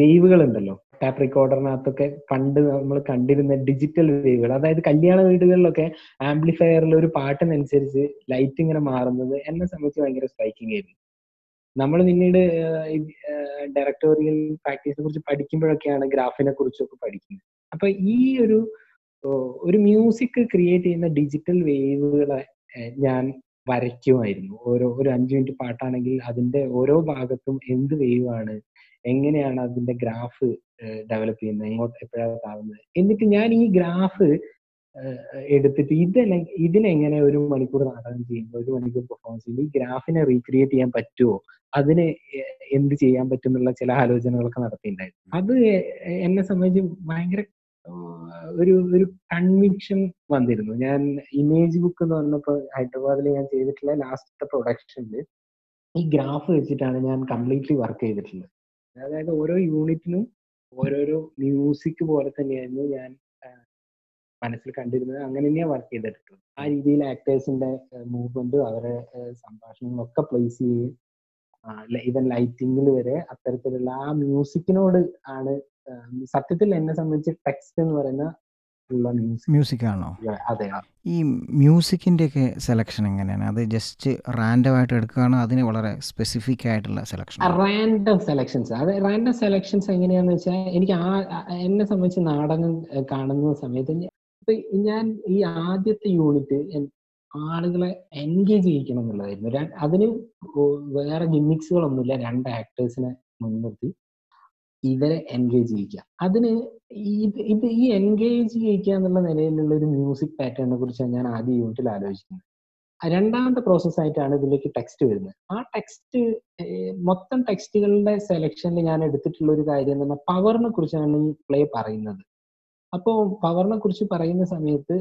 വേവുകൾ ഉണ്ടല്ലോ ടാപ്പ് റെക്കോർഡറിനകത്തൊക്കെ പണ്ട് നമ്മൾ കണ്ടിരുന്ന ഡിജിറ്റൽ വേവുകൾ അതായത് കല്യാണ വീടുകളിലൊക്കെ ആംപ്ലിഫയറിൽ ഒരു പാട്ടിനനുസരിച്ച് ലൈറ്റ് ഇങ്ങനെ മാറുന്നത് എന്നെ സംബന്ധിച്ച് ഭയങ്കര സ്ട്രൈക്കിംഗ് ആയിരുന്നു. നമ്മൾ പിന്നീട് ഡയറക്ടോറിയൽ പ്രാക്ടീസിനെ കുറിച്ച് പഠിക്കുമ്പോഴൊക്കെയാണ് ഗ്രാഫിനെ കുറിച്ചൊക്കെ പഠിക്കുന്നത്. അപ്പൊ ഈ ഒരു ഒരു മ്യൂസിക് ക്രിയേറ്റ് ചെയ്യുന്ന ഡിജിറ്റൽ വേവുകളെ ഞാൻ വരയ്ക്കുമായിരുന്നു. ഓരോ ഒരു അഞ്ചു മിനിറ്റ് പാട്ടാണെങ്കിൽ അതിന്റെ ഓരോ ഭാഗത്തും എന്ത് വേവ് ആണ് എങ്ങനെയാണ് അതിന്റെ ഗ്രാഫ് ഡെവലപ്പ് ചെയ്യുന്നത് എങ്ങോട്ട് എപ്പോഴാണ് താവുന്നത് എന്നിട്ട് ഞാൻ ഈ ഗ്രാഫ് എടുത്തിട്ട് ഇതിനെ ഇതിനെങ്ങനെ ഒരു മണിക്കൂർ നാടകം ചെയ്യുമ്പോൾ ഒരു മണിക്കൂർ പെർഫോമൻസ് ചെയ്യുമ്പോൾ ഈ ഗ്രാഫിനെ റീക്രിയേറ്റ് ചെയ്യാൻ പറ്റുമോ അതിന് എന്ത് ചെയ്യാൻ പറ്റും എന്നുള്ള ചില ആലോചനകളൊക്കെ നടത്തിയിട്ടുണ്ടായിരുന്നു. അത് എന്നെ സംബന്ധിച്ച് ഭയങ്കര ഒരു ഒരു കൺവിക്ഷൻ വന്നിരുന്നു. ഞാൻ ഇമേജ് ബുക്ക് എന്ന് പറഞ്ഞപ്പോൾ ഹൈദരാബാദിൽ ഞാൻ ചെയ്തിട്ടുള്ള ലാസ്റ്റ് പ്രൊഡക്ഷനിൽ ഈ ഗ്രാഫ് വെച്ചിട്ടാണ് ഞാൻ കംപ്ലീറ്റ്ലി വർക്ക് ചെയ്തിട്ടുള്ളത്. അതായത് ഓരോ യൂണിറ്റിനും ഓരോരോ മ്യൂസിക് പോലെ തന്നെയായിരുന്നു ഞാൻ മനസ്സിൽ കണ്ടിരുന്നത്. അങ്ങനെ തന്നെയാ വർക്ക് ചെയ്തിട്ടുള്ളത്. ആ രീതിയിൽ ആക്ടേഴ്സിന്റെ മൂവ്മെന്റും മൂവ്മെന്റ് അവരെ സംഭാഷണങ്ങളും സംഭാഷണങ്ങളൊക്കെ പ്ലേസ് ചെയ്യുകയും ഇവൻ ലൈറ്റിംഗിൽ വരെ അത്തരത്തിലുള്ള ആ മ്യൂസിക്കിനോട് ആണ് സത്യത്തിൽ എന്നെ സംബന്ധിച്ച് ടെക്സ്റ്റ് എന്ന് പറയുന്ന മ്യൂസിക് ആണോ അതെ. ഈ മ്യൂസിക്കിന്റെയൊക്കെ സെലക്ഷൻ എങ്ങനെയാണ്? അത് ജസ്റ്റ് റാൻഡം ആയിട്ട് എടുക്കുകയാണോ? അതിന് വളരെ സ്പെസിഫിക് ആയിട്ടുള്ള സെലക്ഷൻ റാൻഡം സെലക്ഷൻസ്. അത് റാൻഡം സെലക്ഷൻസ് എങ്ങനെയാന്ന് വെച്ചാൽ എനിക്ക് ആ എന്നെ സംബന്ധിച്ച് നാടകം കാണുന്ന സമയത്ത് ഞാൻ ഈ ആദ്യത്തെ യൂണിറ്റ് ആളുകളെ എൻഗേജ് ചെയ്യിക്കണം എന്നുള്ളതായിരുന്നു. അതിന് വേറെ ഗിമ്മിക്സുകളൊന്നുമില്ല. രണ്ട് ആക്ടേഴ്സിനെ മുൻനിർത്തി ഇവരെ എൻഗേജ് ചെയ്യിക്കുക. അതിന് ഇത് ഈ എൻഗേജ് ചെയ്യിക്കുക എന്നുള്ള നിലയിലുള്ള ഒരു മ്യൂസിക് പാറ്റേണിനെ കുറിച്ചാണ് ഞാൻ ആദ്യ യൂണിറ്റിൽ ആലോചിക്കുന്നത്. രണ്ടാമത്തെ പ്രോസസ് ആയിട്ടാണ് ഇതിലേക്ക് ടെക്സ്റ്റ് വരുന്നത്. ആ ടെക്സ്റ്റ് മൊത്തം ടെക്സ്റ്റുകളുടെ സെലക്ഷനിൽ ഞാൻ എടുത്തിട്ടുള്ള ഒരു കാര്യം എന്ന് പറഞ്ഞാൽ പവറിനെ കുറിച്ചാണ് ഈ പ്ലേ പറയുന്നത്. അപ്പോൾ പവറിനെ കുറിച്ച് പറയുന്ന സമയത്ത്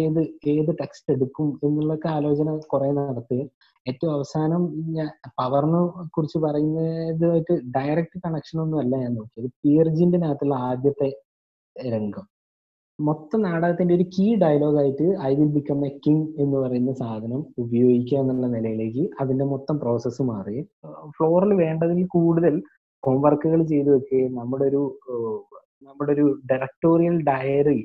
ഏത് ഏത് ടെക്സ്റ്റ് എടുക്കും എന്നുള്ളൊക്കെ ആലോചന കുറെ നടത്തുകയും ഏറ്റവും അവസാനം പവറിനെ കുറിച്ച് പറയുന്നതുമായിട്ട് ഡയറക്റ്റ് കണക്ഷൻ ഒന്നും അല്ല ഞാൻ നോക്കിയത്. പിയർജിന്റെ ജിന്റിനകത്തുള്ള ആദ്യത്തെ രംഗം. മൊത്തം നാടകത്തിന്റെ ഒരു കീ ഡയലോഗ് ആയിട്ട് I will become a king എന്ന് പറയുന്ന സാധനം ഉപയോഗിക്കുക എന്നുള്ള നിലയിലേക്ക് അതിന്റെ മൊത്തം പ്രോസസ്സ് മാറി. ഫ്ലോറിൽ വേണ്ടതിൽ കൂടുതൽ ഹോംവർക്കുകൾ ചെയ്തു വെക്കുകയും നമ്മുടെ ഒരു നമ്മുടെ ഒരു ഡയറക്ടോറിയൽ ഡയറി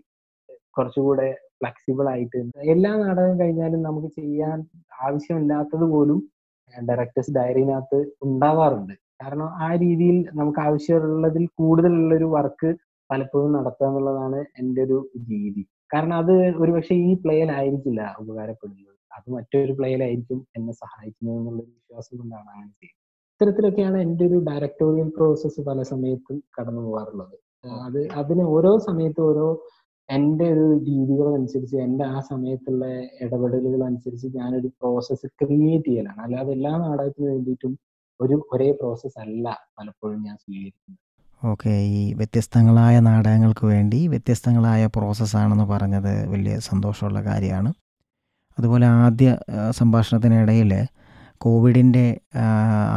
കുറച്ചുകൂടെ ഫ്ലെക്സിബിൾ ആയിട്ട് എല്ലാ നാടകം കഴിഞ്ഞാലും നമുക്ക് ചെയ്യാൻ ആവശ്യമില്ലാത്തത് പോലും ഡയറക്ടേഴ്സ് ഡയറിനകത്ത് ഉണ്ടാവാറുണ്ട്. കാരണം ആ രീതിയിൽ നമുക്ക് ആവശ്യമുള്ളതിൽ കൂടുതലുള്ള ഒരു വർക്ക് പലപ്പോഴും നടത്തുക എന്നുള്ളതാണ് എന്റെ ഒരു രീതി. കാരണം അത് ഒരുപക്ഷെ ഈ പ്ലേയിലായിരിക്കില്ല ഉപകാരപ്പെടുന്നത്. അത് മറ്റൊരു പ്ലേയിലായിരിക്കും എന്നെ സഹായിക്കുന്നത് എന്നുള്ള വിശ്വാസം കൊണ്ടാണ് അങ്ങനെ ചെയ്യുന്നത്. ഇത്തരത്തിലൊക്കെയാണ് എന്റെ ഒരു ഡയറക്ടോറിയൽ പ്രോസസ്സ് പല സമയത്തും കടന്നു പോകാറുള്ളത്. അത് അതിന് ഓരോ സമയത്തും ഓരോ എന്റെ ഒരു രീതികൾ അനുസരിച്ച് എന്റെ ആ സമയത്തുള്ള ഇടപെടലുകൾ അനുസരിച്ച് ഞാനൊരു പ്രോസസ്സ് ക്രിയേറ്റ് ചെയ്യലാണ്. അല്ലാതെ എല്ലാ നാടകത്തിനു വേണ്ടിയിട്ടും ഒരു ഒരേ പ്രോസസ്സ് അല്ല പലപ്പോഴും ഞാൻ സ്വീകരിക്കുന്നത്. ഓക്കെ. ഈ വ്യത്യസ്തങ്ങളായ നാടകങ്ങൾക്ക് വേണ്ടി വ്യത്യസ്തങ്ങളായ പ്രോസസ്സാണെന്ന് പറഞ്ഞത് വലിയ സന്തോഷമുള്ള കാര്യമാണ്. അതുപോലെ ആദ്യ സംഭാഷണത്തിനിടയിൽ കോവിഡിന്റെ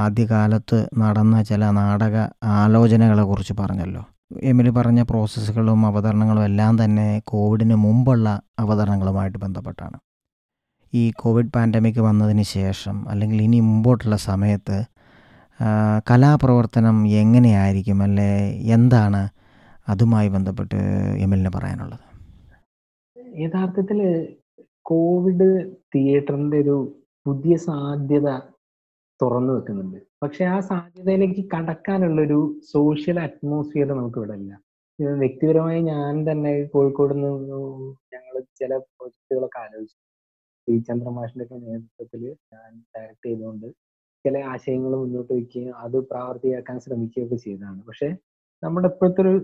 ആദ്യകാലത്ത് നടന്ന ചില നാടക ആലോചനകളെ കുറിച്ച് പറഞ്ഞല്ലോ. എമിലി പറഞ്ഞ പ്രോസസ്സുകളും അവതരണങ്ങളും എല്ലാം തന്നെ കോവിഡിന് മുമ്പുള്ള അവതരണങ്ങളുമായിട്ട് ബന്ധപ്പെട്ടാണ്. ഈ കോവിഡ് പാൻഡമിക് വന്നതിന് ശേഷം അല്ലെങ്കിൽ ഇനി മുമ്പോട്ടുള്ള സമയത്ത് കലാപ്രവർത്തനം എങ്ങനെയായിരിക്കും? അല്ലെ എന്താണ് അതുമായി ബന്ധപ്പെട്ട് എമിലിന് പറയാനുള്ളത്? യഥാർത്ഥത്തിൽ കോവിഡ് തിയേറ്ററിന്റെ ഒരു പുതിയ സാധ്യത തുറന്നു വെക്കുന്നുണ്ട്. പക്ഷെ ആ സാധ്യതയിലേക്ക് കടക്കാനുള്ള ഒരു സോഷ്യൽ അറ്റ്മോസ്ഫിയർ നമുക്ക് ഇവിടെ ഇല്ല. വ്യക്തിപരമായി ഞാൻ തന്നെ കോഴിക്കോട് നിന്ന് ഞങ്ങൾ ചില പ്രോജക്റ്റുകളൊക്കെ ആലോചിച്ചു. പി. ചന്ദ്രമാഷിന്റെ ഒക്കെ നേതൃത്വത്തിൽ ഞാൻ ഡയറക്ട് ചെയ്തുകൊണ്ട് ചില ആശയങ്ങൾ മുന്നോട്ട് വയ്ക്കുകയും അത് പ്രാവർത്തികമാക്കാൻ ശ്രമിക്കുകയൊക്കെ ചെയ്തതാണ്. പക്ഷെ നമ്മുടെ ഇപ്പോഴത്തെ ഒരു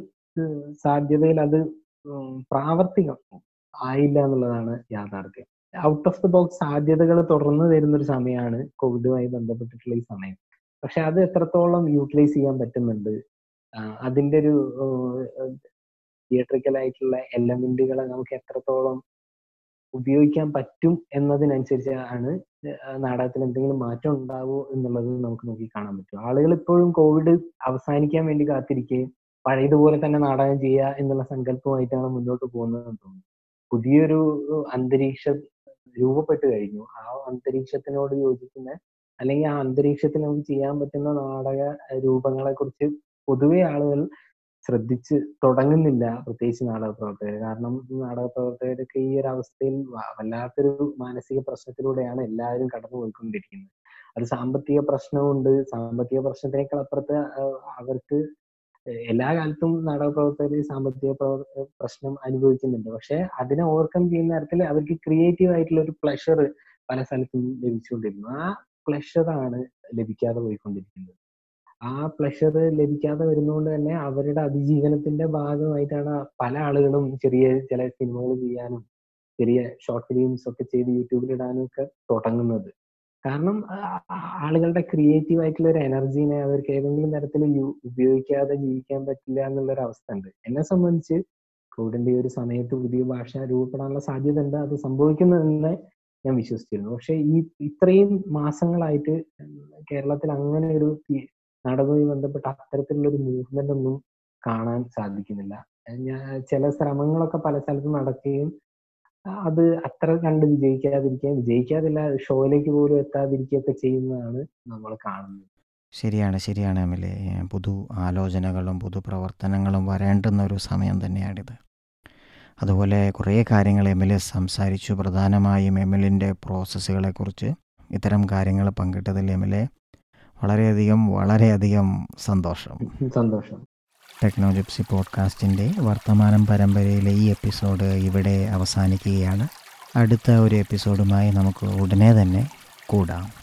സാധ്യതയിൽ അത് പ്രാവർത്തികം ആയില്ല എന്നുള്ളതാണ് യാഥാർത്ഥ്യം. ഔട്ട് ഓഫ് ദ ബോക്സ് സാധ്യതകൾ തുറന്നു തരുന്ന ഒരു സമയമാണ് കോവിഡുമായി ബന്ധപ്പെട്ടിട്ടുള്ള ഈ സമയം. പക്ഷെ അത് എത്രത്തോളം യൂട്ടിലൈസ് ചെയ്യാൻ പറ്റുന്നുണ്ട്? അതിന്റെ ഒരു തിയേറ്ററിക്കൽ ആയിട്ടുള്ള എലമെന്റുകളെ നമുക്ക് എത്രത്തോളം ഉപയോഗിക്കാൻ പറ്റും എന്നതിനനുസരിച്ച് ആണ് നാടകത്തിൽ എന്തെങ്കിലും മാറ്റം ഉണ്ടാവോ എന്നുള്ളത് നമുക്ക് നോക്കി കാണാൻ പറ്റും. ആളുകൾ ഇപ്പോഴും കോവിഡ് അവസാനിക്കാൻ വേണ്ടി കാത്തിരിക്കുകയും പഴയതുപോലെ തന്നെ നാടകം ചെയ്യുക എന്നുള്ള സങ്കല്പമായിട്ടാണ് മുന്നോട്ട് പോകുന്നതെന്ന് തോന്നുന്നു. പുതിയൊരു അന്തരീക്ഷം രൂപപ്പെട്ടു കഴിഞ്ഞു. ആ അന്തരീക്ഷത്തിനോട് യോജിക്കുന്ന അല്ലെങ്കിൽ ആ അന്തരീക്ഷത്തിൽ നമുക്ക് ചെയ്യാൻ പറ്റുന്ന നാടക രൂപങ്ങളെ കുറിച്ച് പൊതുവെ ആളുകൾ ശ്രദ്ധിച്ച് തുടങ്ങുന്നില്ല. പ്രത്യേകിച്ച് നാടക പ്രവർത്തകർ. കാരണം നാടക പ്രവർത്തകരൊക്കെ ഈ ഒരു അവസ്ഥയിൽ വല്ലാത്തൊരു മാനസിക പ്രശ്നത്തിലൂടെയാണ് എല്ലാവരും കടന്നു പോയിക്കൊണ്ടിരിക്കുന്നത്. അത് സാമ്പത്തിക പ്രശ്നമുണ്ട്. സാമ്പത്തിക പ്രശ്നത്തിനേക്കാൾ അപ്പുറത്ത് അവർക്ക് എല്ലാ കാലത്തും നാടക പ്രവർത്തകർ സാമ്പത്തിക പ്രശ്നം അനുഭവിക്കുന്നുണ്ട്. പക്ഷെ അതിനെ ഓവർകം ചെയ്യുന്ന തരത്തിൽ അവർക്ക് ക്രിയേറ്റീവ് ആയിട്ടുള്ള ഒരു പ്ലഷർ പല സ്ഥലത്തും ലഭിച്ചുകൊണ്ടിരുന്നു. ആ പ്ലഷറാണ് ലഭിക്കാതെ പോയിക്കൊണ്ടിരിക്കുന്നത്. ആ പ്ലഷർ ലഭിക്കാതെ വരുന്നതുകൊണ്ട് തന്നെ അവരുടെ അതിജീവനത്തിന്റെ ഭാഗമായിട്ടാണ് പല ആളുകളും ചെറിയ ചില സിനിമകൾ ചെയ്യാനും ചെറിയ ഷോർട്ട് ഫിലിംസ് ഒക്കെ ചെയ്ത് യൂട്യൂബിൽ ഇടാനും ഒക്കെ തുടങ്ങുന്നത്. കാരണം ആളുകളുടെ ക്രിയേറ്റീവ് ആയിട്ടുള്ള ഒരു എനർജീനെ അവർക്ക് ഏതെങ്കിലും തരത്തിൽ ഉപയോഗിക്കാതെ ജീവിക്കാൻ പറ്റില്ല എന്നുള്ള ഒരു അവസ്ഥ ഉണ്ട്. എന്നെ സംബന്ധിച്ച് കോവിഡിന്റെ ഈ ഒരു സമയത്ത് പുതിയ ഭാഷ രൂപപ്പെടാനുള്ള സാധ്യത ഉണ്ട് അത് സംഭവിക്കുമെന്ന് ഞാൻ വിശ്വസിച്ചിരുന്നു. പക്ഷെ ഈ ഇത്രയും മാസങ്ങളായിട്ട് കേരളത്തിൽ അങ്ങനെ ഒരു ഈ നാടകവുമായി ബന്ധപ്പെട്ട അത്തരത്തിലുള്ള ഒരു മൂവ്മെന്റ് ഒന്നും കാണാൻ സാധിക്കുന്നില്ല. ഞാൻ ചില ശ്രമങ്ങളൊക്കെ പല സ്ഥലത്തും നടക്കുകയും അത് അത്ര കണ്ട് വിജയിക്കാതിരിക്കുകയും വിജയിക്കാതില്ല ഷോയിലേക്ക് പോലും എത്താതിരിക്കുകയൊക്കെ ചെയ്യുന്നതാണ് നമ്മൾ കാണുന്നത്. ശരിയാണ് ശരിയാണ് എമിലെ പുതു ആലോചനകളും പുതു പ്രവർത്തനങ്ങളും വരേണ്ടുന്ന ഒരു സമയം തന്നെയാണിത്. അതുപോലെ കുറേ കാര്യങ്ങൾ എം എൽ എ സംസാരിച്ചു. പ്രധാനമായും എം എൽ എന്റെ പ്രോസസ്സുകളെക്കുറിച്ച് ഇത്തരം കാര്യങ്ങൾ പങ്കിട്ടതിൽ എം എൽ എ വളരെയധികം വളരെയധികം സന്തോഷം. സന്തോഷം. ടെക്നോജിപ്സി പോഡ്കാസ്റ്റിന്റെ വർത്തമാനം പരമ്പരയിലെ ഈ എപ്പിസോഡ് ഇവിടെ അവസാനിക്കുകയാണ്. അടുത്ത ഒരു എപ്പിസോഡുമായി നമുക്ക് ഉടനെ തന്നെ കൂടാം.